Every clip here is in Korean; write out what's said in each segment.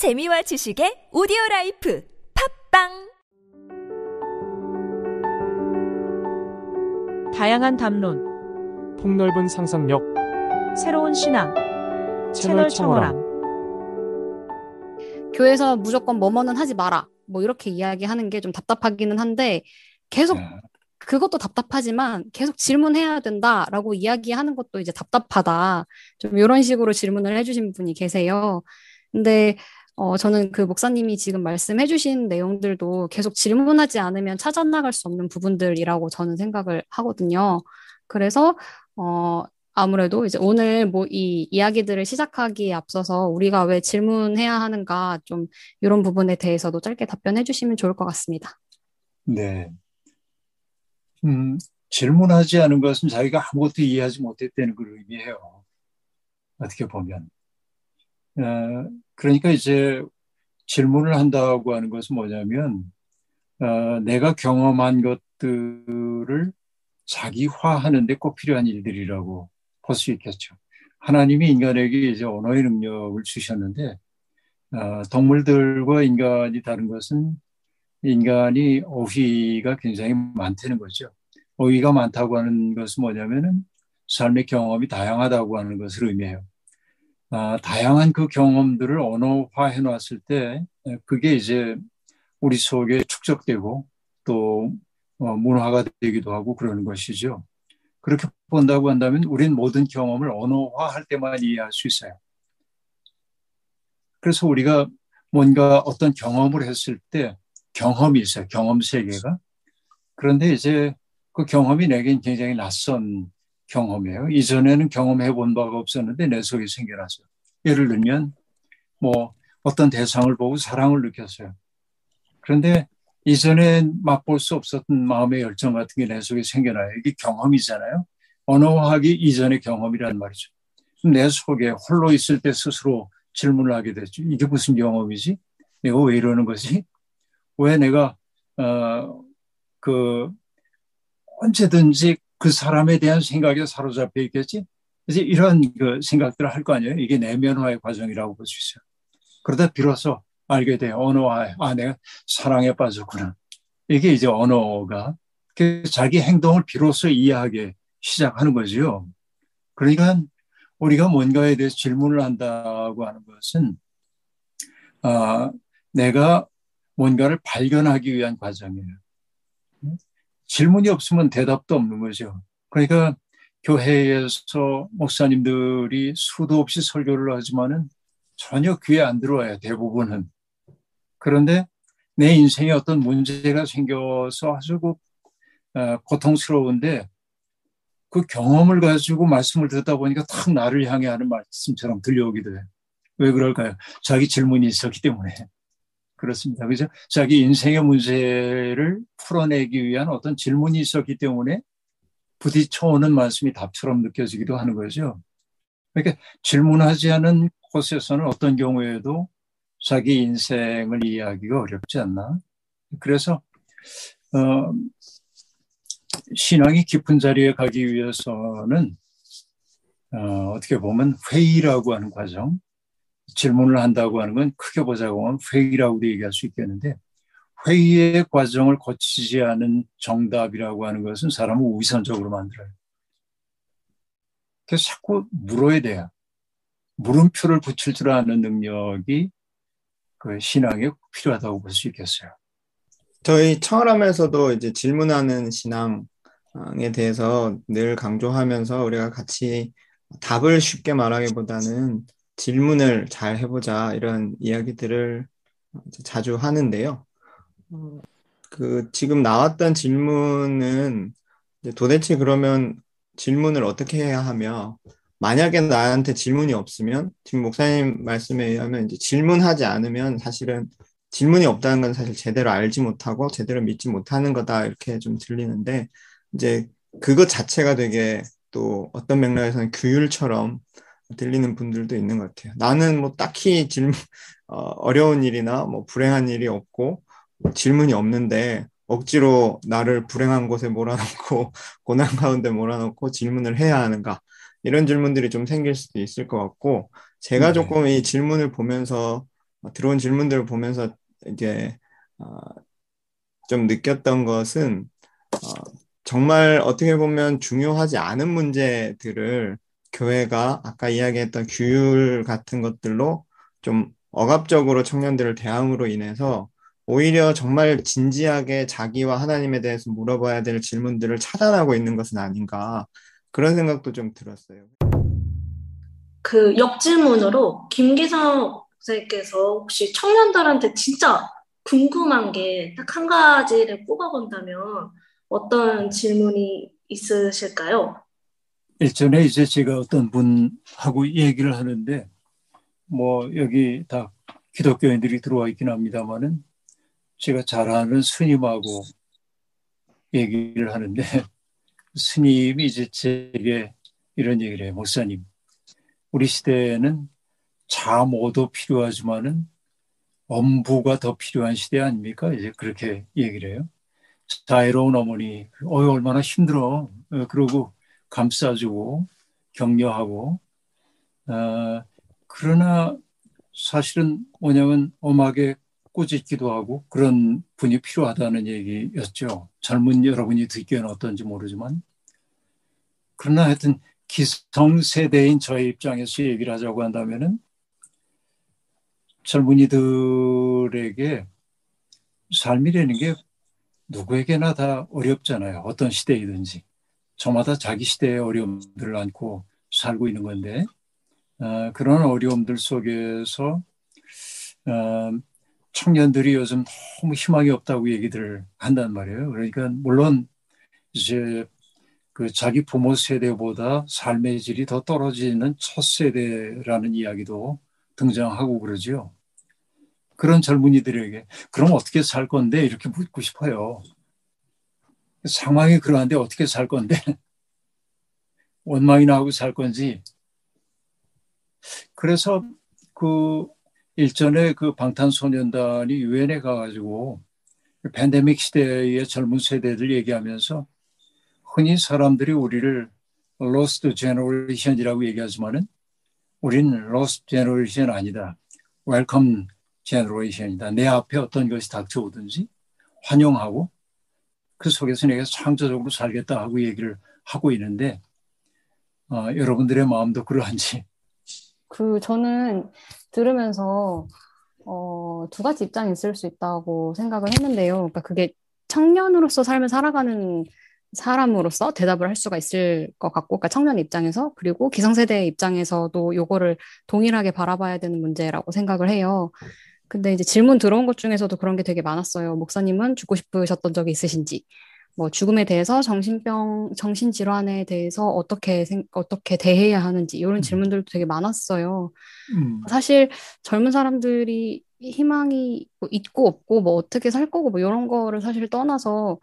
재미와 지식의 오디오 life 팟빵 다양한 담론, 폭넓은 상상력 새로운 신앙, 채널 채널 청어람 청어람. 교회에서 무조건 뭐뭐는 하지 마라. 뭐 이렇게 이야기하는 게 좀 답답하기는 한데 계속 네. 그것도 답답하지만 계속 질문해야 된다라고 이야기하는 것도 이제 답답하다. 좀 이런 식으로 질문을 해주신 분이 계세요. 근데 어, 저는 그 목사님이 지금 말씀해 주신 내용들도 계속 질문하지 않으면 찾아나갈 수 없는 부분들이라고 저는 생각을 하거든요. 그래서 어, 아무래도 이제 오늘 뭐 이 이야기들을 시작하기에 앞서서 우리가 왜 질문해야 하는가 좀 이런 부분에 대해서도 짧게 답변해 주시면 좋을 것 같습니다. 네. 음, 질문하지 않은 것은 자기가 아무것도 이해하지 못했다는 걸 의미해요. 어떻게 보면. 어, 그러니까 이제 질문을 한다고 하는 것은 뭐냐면, 어, 내가 경험한 것들을 자기화하는데 꼭 필요한 일들이라고 볼 수 있겠죠. 하나님이 인간에게 이제 언어의 능력을 주셨는데, 어, 동물들과 인간이 다른 것은 인간이 어휘가 굉장히 많다는 거죠. 어휘가 많다고 하는 것은 뭐냐면은 삶의 경험이 다양하다고 하는 것을 의미해요. 아, 다양한 그 경험들을 언어화해 놨을 때 그게 이제 우리 속에 축적되고 또 어, 문화가 되기도 하고 그러는 것이죠. 그렇게 본다고 한다면 우리는 모든 경험을 언어화할 때만 이해할 수 있어요. 그래서 우리가 뭔가 어떤 경험을 했을 때 경험이 있어요. 경험 세계가. 그런데 이제 그 경험이 내겐 굉장히 낯선 경험이에요. 이전에는 경험해 본 바가 없었는데 내 속에 생겨났어요. 예를 들면 뭐 어떤 대상을 보고 사랑을 느꼈어요. 그런데 이전에 맛볼 수 없었던 마음의 열정 같은 게 내 속에 생겨나요. 이게 경험이잖아요. 언어화하기 이전의 경험이란 말이죠. 내 속에 홀로 있을 때 스스로 질문을 하게 됐죠. 이게 무슨 경험이지? 내가 왜 이러는 거지? 왜 내가 어 그 언제든지 그 사람에 대한 생각에 사로잡혀 있겠지? 이제 이런 그 생각들을 할 거 아니에요. 이게 내면화의 과정이라고 볼 수 있어요. 그러다 비로소 알게 돼요. 언어화. 아, 내가 사랑에 빠졌구나. 이게 이제 언어가 자기 행동을 비로소 이해하게 시작하는 거죠. 그러니까 우리가 뭔가에 대해서 질문을 한다고 하는 것은 아, 내가 뭔가를 발견하기 위한 과정이에요. 질문이 없으면 대답도 없는 거죠. 그러니까 교회에서 목사님들이 수도 없이 설교를 하지만은 전혀 귀에 안 들어와요. 대부분은. 그런데 내 인생에 어떤 문제가 생겨서 아주 그, 어, 고통스러운데 그 경험을 가지고 말씀을 듣다 보니까 탁 나를 향해 하는 말씀처럼 들려오기도 해요. 왜 그럴까요? 자기 질문이 있었기 때문에. 그렇습니다. 그죠? 자기 인생의 문제를 풀어내기 위한 어떤 질문이 있었기 때문에 부딪혀오는 말씀이 답처럼 느껴지기도 하는 거죠. 그러니까 질문하지 않은 곳에서는 어떤 경우에도 자기 인생을 이해하기가 어렵지 않나. 그래서, 어, 신앙이 깊은 자리에 가기 위해서는, 어, 어떻게 보면 회의라고 하는 과정, 질문을 한다고 하는 건 크게 보자고 하면 회의라고도 얘기할 수 있겠는데 회의의 과정을 거치지 않은 정답이라고 하는 것은 사람을 위선적으로 만들어요. 그래서 자꾸 물어야 돼요. 물음표를 붙일 줄 아는 능력이 그 신앙에 필요하다고 볼 수 있겠어요. 저희 청어람에서도 이제 질문하는 신앙에 대해서 늘 강조하면서 우리가 같이 답을 쉽게 말하기보다는 질문을 잘 해보자 이런 이야기들을 자주 하는데요. 그 지금 나왔던 질문은 도대체 그러면 질문을 어떻게 해야 하며 만약에 나한테 질문이 없으면 지금 목사님 말씀에 의하면 이제 질문하지 않으면 사실은 질문이 없다는 건 사실 제대로 알지 못하고 제대로 믿지 못하는 거다 이렇게 좀 들리는데 이제 그것 자체가 되게 또 어떤 맥락에서는 규율처럼 들리는 분들도 있는 것 같아요. 나는 뭐 딱히 질문, 어, 려운 일이나 뭐 불행한 일이 없고 질문이 없는데 억지로 나를 불행한 곳에 몰아넣고 고난 가운데 몰아넣고 질문을 해야 하는가 이런 질문들이 좀 생길 수도 있을 것 같고 제가 조금 이 질문을 보면서 어, 들어온 질문들을 보면서 이제 어, 좀 느꼈던 것은 어, 정말 어떻게 보면 중요하지 않은 문제들을 교회가 아까 이야기했던 규율 같은 것들로 좀 억압적으로 청년들을 대항으로 인해서 오히려 정말 진지하게 자기와 하나님에 대해서 물어봐야 될 질문들을 차단하고 있는 것은 아닌가 그런 생각도 좀 들었어요. 그 역질문으로 김기성 선생님께서 혹시 청년들한테 진짜 궁금한 게 딱 한 가지를 꼽아본다면 어떤 질문이 있으실까요? 일전에 이제 제가 어떤 분하고 얘기를 하는데 뭐 여기 다 기독교인들이 들어와 있긴 합니다만은 제가 잘 아는 스님하고 얘기를 하는데 스님이 이제 제게 이런 얘기를 해요. 목사님, 우리 시대에는 자모도 필요하지만은 엄부가 더 필요한 시대 아닙니까? 이제 그렇게 얘기를 해요. 자애로운 어머니, 어이 얼마나 힘들어. 어, 그러고 감싸주고 격려하고. 어, 그러나 사실은 뭐냐면 엄하게 꾸짖기도 하고 그런 분이 필요하다는 얘기였죠. 젊은 여러분이 듣기에는 어떤지 모르지만. 그러나 하여튼 기성세대인 저의 입장에서 얘기를 하자고 한다면은 젊은이들에게 삶이라는 게 누구에게나 다 어렵잖아요. 어떤 시대이든지. 저마다 자기 시대의 어려움들을 안고 살고 있는 건데, 어, 그런 어려움들 속에서 어, 청년들이 요즘 너무 희망이 없다고 얘기들을 한단 말이에요. 그러니까 물론 이제 그 자기 부모 세대보다 삶의 질이 더 떨어지는 첫 세대라는 이야기도 등장하고 그러죠. 그런 젊은이들에게 그럼 어떻게 살 건데 이렇게 묻고 싶어요. 상황이 그러한데 어떻게 살 건데 원망이나 하고 살 건지 그래서 그 일전에 그 방탄소년단이 유엔에 가가지고 팬데믹 시대의 젊은 세대들 얘기하면서 흔히 사람들이 우리를 lost generation이라고 얘기하지만은 우리는 lost generation 아니다. welcome generation이다. 내 앞에 어떤 것이 닥쳐오든지 환영하고 그 속에서 내가 창조적으로 살겠다 하고 얘기를 하고 있는데 어, 여러분들의 마음도 그러한지 그 저는 들으면서 어, 두 가지 입장이 있을 수 있다고 생각을 했는데요. 그러니까 그게 청년으로서 삶을 살아가는 사람으로서 대답을 할 수가 있을 것 같고, 그러니까 청년 입장에서 그리고 기성세대 입장에서도 요거를 동일하게 바라봐야 되는 문제라고 생각을 해요. 근데 이제 질문 들어온 것 중에서도 그런 게 되게 많았어요. 목사님은 죽고 싶으셨던 적이 있으신지, 뭐 죽음에 대해서 정신병, 정신질환에 대해서 어떻게 생, 어떻게 대해야 하는지 이런 음. 질문들도 되게 많았어요. 음, 사실 젊은 사람들이 희망이 뭐 있고 없고 뭐 어떻게 살 거고 뭐 이런 거를 사실 떠나서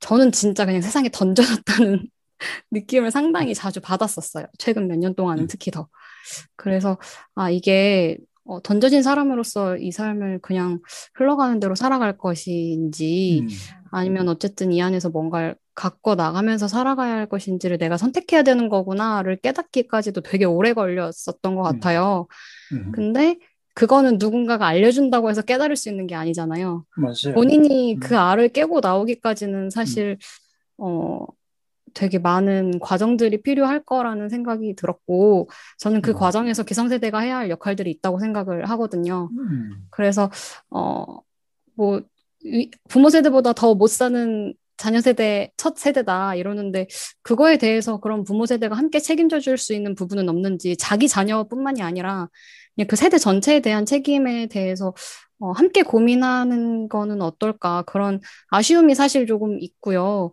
저는 진짜 그냥 세상에 던져졌다는 느낌을 상당히 자주 받았었어요. 최근 몇 년 동안은 음. 특히 더. 그래서 아 이게 어, 던져진 사람으로서 이 삶을 그냥 흘러가는 대로 살아갈 것인지 음, 아니면 어쨌든 이 안에서 뭔가를 갖고 나가면서 살아가야 할 것인지를 내가 선택해야 되는 거구나를 깨닫기까지도 되게 오래 걸렸었던 것 음. 같아요. 음, 근데 그거는 누군가가 알려준다고 해서 깨달을 수 있는 게 아니잖아요. 맞아요. 본인이 음. 그 알을 깨고 나오기까지는 사실 어 되게 많은 과정들이 필요할 거라는 생각이 들었고 저는 그 음. 과정에서 기성세대가 해야 할 역할들이 있다고 생각을 하거든요. 음, 그래서 어뭐 부모 세대보다 더 못 사는 자녀 세대 첫 세대다 이러는데 그거에 대해서 그런 부모 세대가 함께 책임져 줄 수 있는 부분은 없는지 자기 자녀뿐만이 아니라 그냥 그 세대 전체에 대한 책임에 대해서 어, 함께 고민하는 거는 어떨까 그런 아쉬움이 사실 조금 있고요.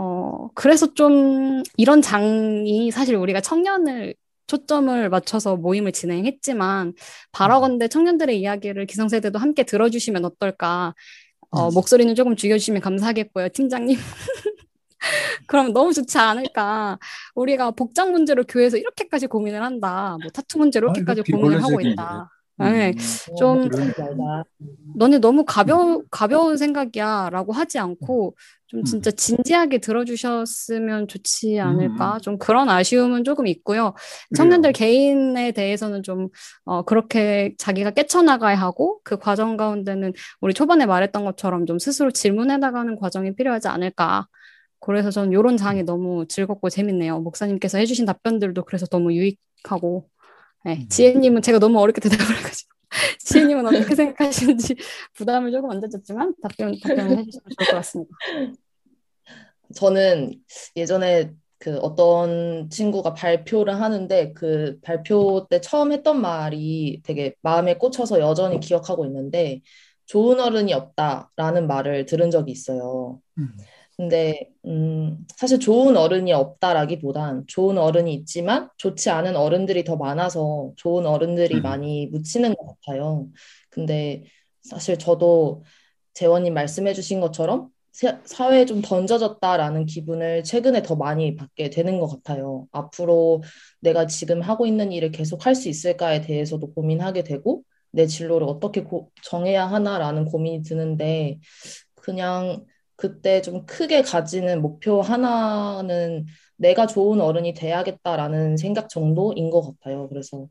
어, 그래서 좀 이런 장이 사실 우리가 청년을 초점을 맞춰서 모임을 진행했지만 바라건대 청년들의 이야기를 기성세대도 함께 들어주시면 어떨까. 어, 음. 목소리는 조금 죽여주시면 감사하겠고요, 팀장님. 그럼 너무 좋지 않을까. 우리가 복장 문제로 교회에서 이렇게까지 고민을 한다. 뭐 타투 문제로 아, 이렇게까지 이거 고민을 하고 있다. 음, 네, 좀 그러네. 너네 너무 가벼 가벼운 생각이야라고 하지 않고 좀 진짜 진지하게 들어주셨으면 좋지 않을까. 음. 좀 그런 아쉬움은 조금 있고요. 청년들 개인에 대해서는 좀, 어, 그렇게 자기가 깨쳐나가야 하고 그 과정 가운데는 우리 초반에 말했던 것처럼 좀 스스로 질문해 나가는 과정이 필요하지 않을까. 그래서 저는 이런 장이 너무 즐겁고 재밌네요. 목사님께서 해주신 답변들도 그래서 너무 유익하고. 네, 지혜님은 제가 너무 어렵게 대답을 해가지고. 지혜님은 어떻게 생각하시는지 부담을 조금 얹어줬지만 답변, 답변을 해주시면 좋을 것 같습니다. 저는 예전에 그 어떤 친구가 발표를 하는데 그 발표 때 처음 했던 말이 되게 마음에 꽂혀서 여전히 기억하고 있는데 좋은 어른이 없다라는 말을 들은 적이 있어요. 음. 근데 음, 사실 좋은 어른이 없다라기보단 좋은 어른이 있지만 좋지 않은 어른들이 더 많아서 좋은 어른들이 음. 많이 묻히는 것 같아요. 근데 사실 저도 재원님 말씀해주신 것처럼 세- 사회에 좀 던져졌다라는 기분을 최근에 더 많이 받게 되는 것 같아요. 앞으로 내가 지금 하고 있는 일을 계속 할 수 있을까에 대해서도 고민하게 되고 내 진로를 어떻게 고- 정해야 하나라는 고민이 드는데 그냥 그때 좀 크게 가지는 목표 하나는 내가 좋은 어른이 돼야겠다라는 생각 정도인 것 같아요. 그래서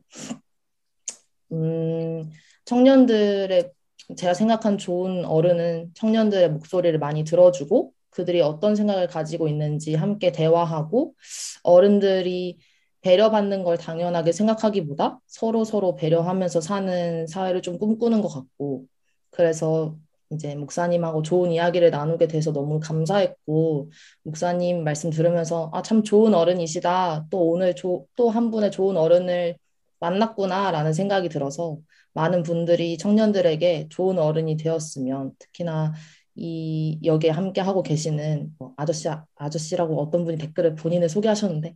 음, 청년들의 제가 생각한 좋은 어른은 청년들의 목소리를 많이 들어주고 그들이 어떤 생각을 가지고 있는지 함께 대화하고 어른들이 배려받는 걸 당연하게 생각하기보다 서로 서로 배려하면서 사는 사회를 좀 꿈꾸는 것 같고 그래서 이제 목사님하고 좋은 이야기를 나누게 돼서 너무 감사했고 목사님 말씀 들으면서 아, 참 좋은 어른이시다. 또 오늘 또 한 분의 좋은 어른을 만났구나라는 생각이 들어서 많은 분들이 청년들에게 좋은 어른이 되었으면 특히나 이 여기에 함께 하고 계시는 뭐 아저씨 아저씨라고 어떤 분이 댓글을 본인을 소개하셨는데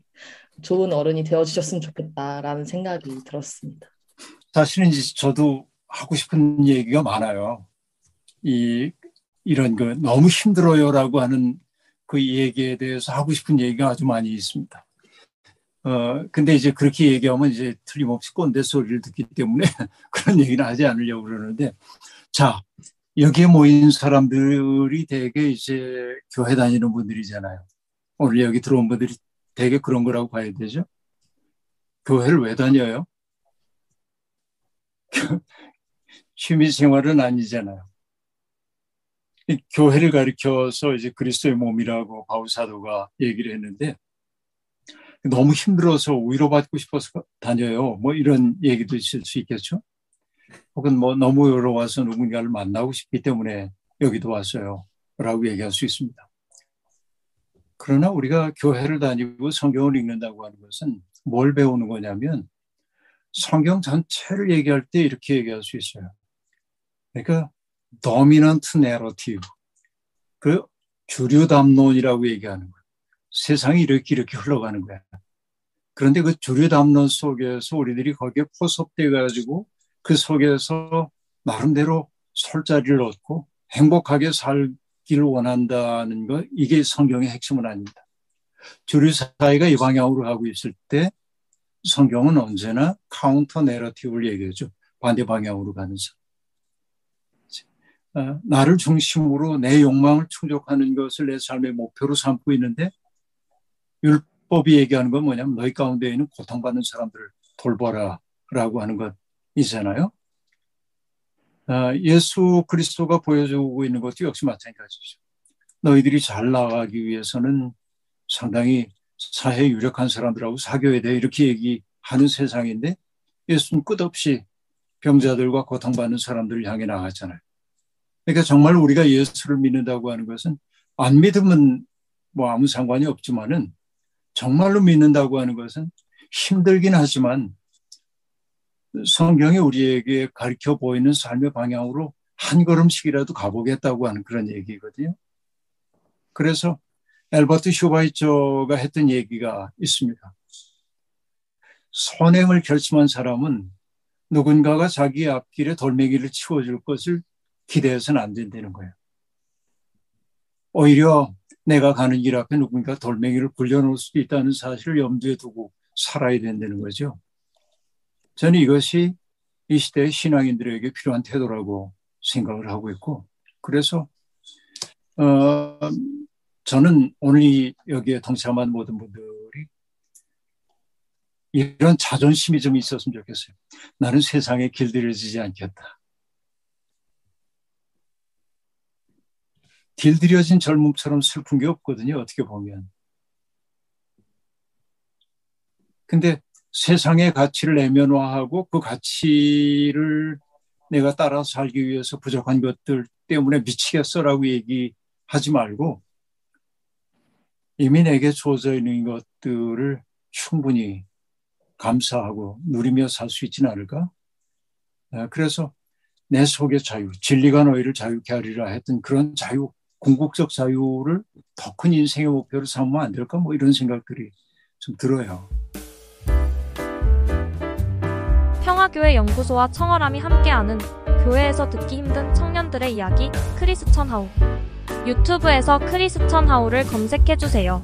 좋은 어른이 되어 주셨으면 좋겠다라는 생각이 들었습니다. 사실은 저도 하고 싶은 얘기가 많아요. 이 이런 그 너무 힘들어요라고 하는 그 얘기에 대해서 하고 싶은 얘기가 아주 많이 있습니다. 어 근데 이제 그렇게 얘기하면 이제 틀림없이 꼰대 소리를 듣기 때문에 그런 얘기는 하지 않으려고 그러는데 자 여기에 모인 사람들이 대개 이제 교회 다니는 분들이잖아요. 오늘 여기 들어온 분들이 대개 그런 거라고 봐야 되죠. 교회를 왜 다녀요? 취미 생활은 아니잖아요. 교회를 가리켜서 이제 그리스도의 몸이라고 바울 사도가 얘기를 했는데 너무 힘들어서 위로받고 싶어서 다녀요. 뭐 이런 얘기도 있을 수 있겠죠. 혹은 뭐 너무 외로워서 누군가를 만나고 싶기 때문에 여기도 왔어요. 라고 얘기할 수 있습니다. 그러나 우리가 교회를 다니고 성경을 읽는다고 하는 것은 뭘 배우는 거냐면 성경 전체를 얘기할 때 이렇게 얘기할 수 있어요. 그러니까 dominant narrative, 그 주류 담론이라고 얘기하는 거예요. 세상이 이렇게 이렇게 흘러가는 거야. 그런데 그 주류 담론 속에서 우리들이 거기에 포섭돼 가지고 그 속에서 나름대로 설 자리를 얻고 행복하게 살기를 원한다는 것 이게 성경의 핵심은 아닙니다. 주류 사회가 이 방향으로 가고 있을 때 성경은 언제나 counter narrative를 얘기하죠. 반대 방향으로 가는 사. 어, 나를 중심으로 내 욕망을 충족하는 것을 내 삶의 목표로 삼고 있는데 율법이 얘기하는 건 뭐냐면 너희 가운데 있는 고통받는 사람들을 돌보라라고 하는 것이잖아요. 어, 예수 그리스도가 보여주고 있는 것도 역시 마찬가지죠. 너희들이 잘 나가기 위해서는 상당히 사회 유력한 사람들하고 사귀어야 돼 이렇게 얘기하는 세상인데 예수는 끝없이 병자들과 고통받는 사람들을 향해 나갔잖아요. 그러니까 정말 우리가 예수를 믿는다고 하는 것은 안 믿으면 뭐 아무 상관이 없지만은 정말로 믿는다고 하는 것은 힘들긴 하지만 성경이 우리에게 가르쳐 보이는 삶의 방향으로 한 걸음씩이라도 가보겠다고 하는 그런 얘기거든요. 그래서 엘버트 슈바이처가 했던 얘기가 있습니다. 선행을 결심한 사람은 누군가가 자기 앞길에 돌멩이를 치워줄 것을 기대해서는 안 된다는 거예요. 오히려 내가 가는 길 앞에 누군가 돌멩이를 굴려놓을 수도 있다는 사실을 염두에 두고 살아야 된다는 거죠. 저는 이것이 이 시대의 신앙인들에게 필요한 태도라고 생각을 하고 있고, 그래서, 어, 저는 오늘 여기에 동참한 모든 분들이 이런 자존심이 좀 있었으면 좋겠어요. 나는 세상에 길들여지지 않겠다. 길들여진 젊음처럼 슬픈 게 없거든요. 어떻게 보면. 근데 세상의 가치를 내면화하고 그 가치를 내가 따라 살기 위해서 부족한 것들 때문에 미치겠어라고 얘기하지 말고 이미 내게 주어져 있는 것들을 충분히 감사하고 누리며 살 수 있지는 않을까? 아, 그래서 내 속의 자유, 진리가 너희를 자유케 하리라 했던 그런 자유, 궁극적 자유를 더 큰 인생의 목표로 삼으면 안 될까? 뭐 이런 생각들이 좀 들어요. 평화교회 연구소와 청어람이 함께하는 교회에서 듣기 힘든 청년들의 이야기 크리스천 하우. 유튜브에서 크리스천 하우를 검색해 주세요.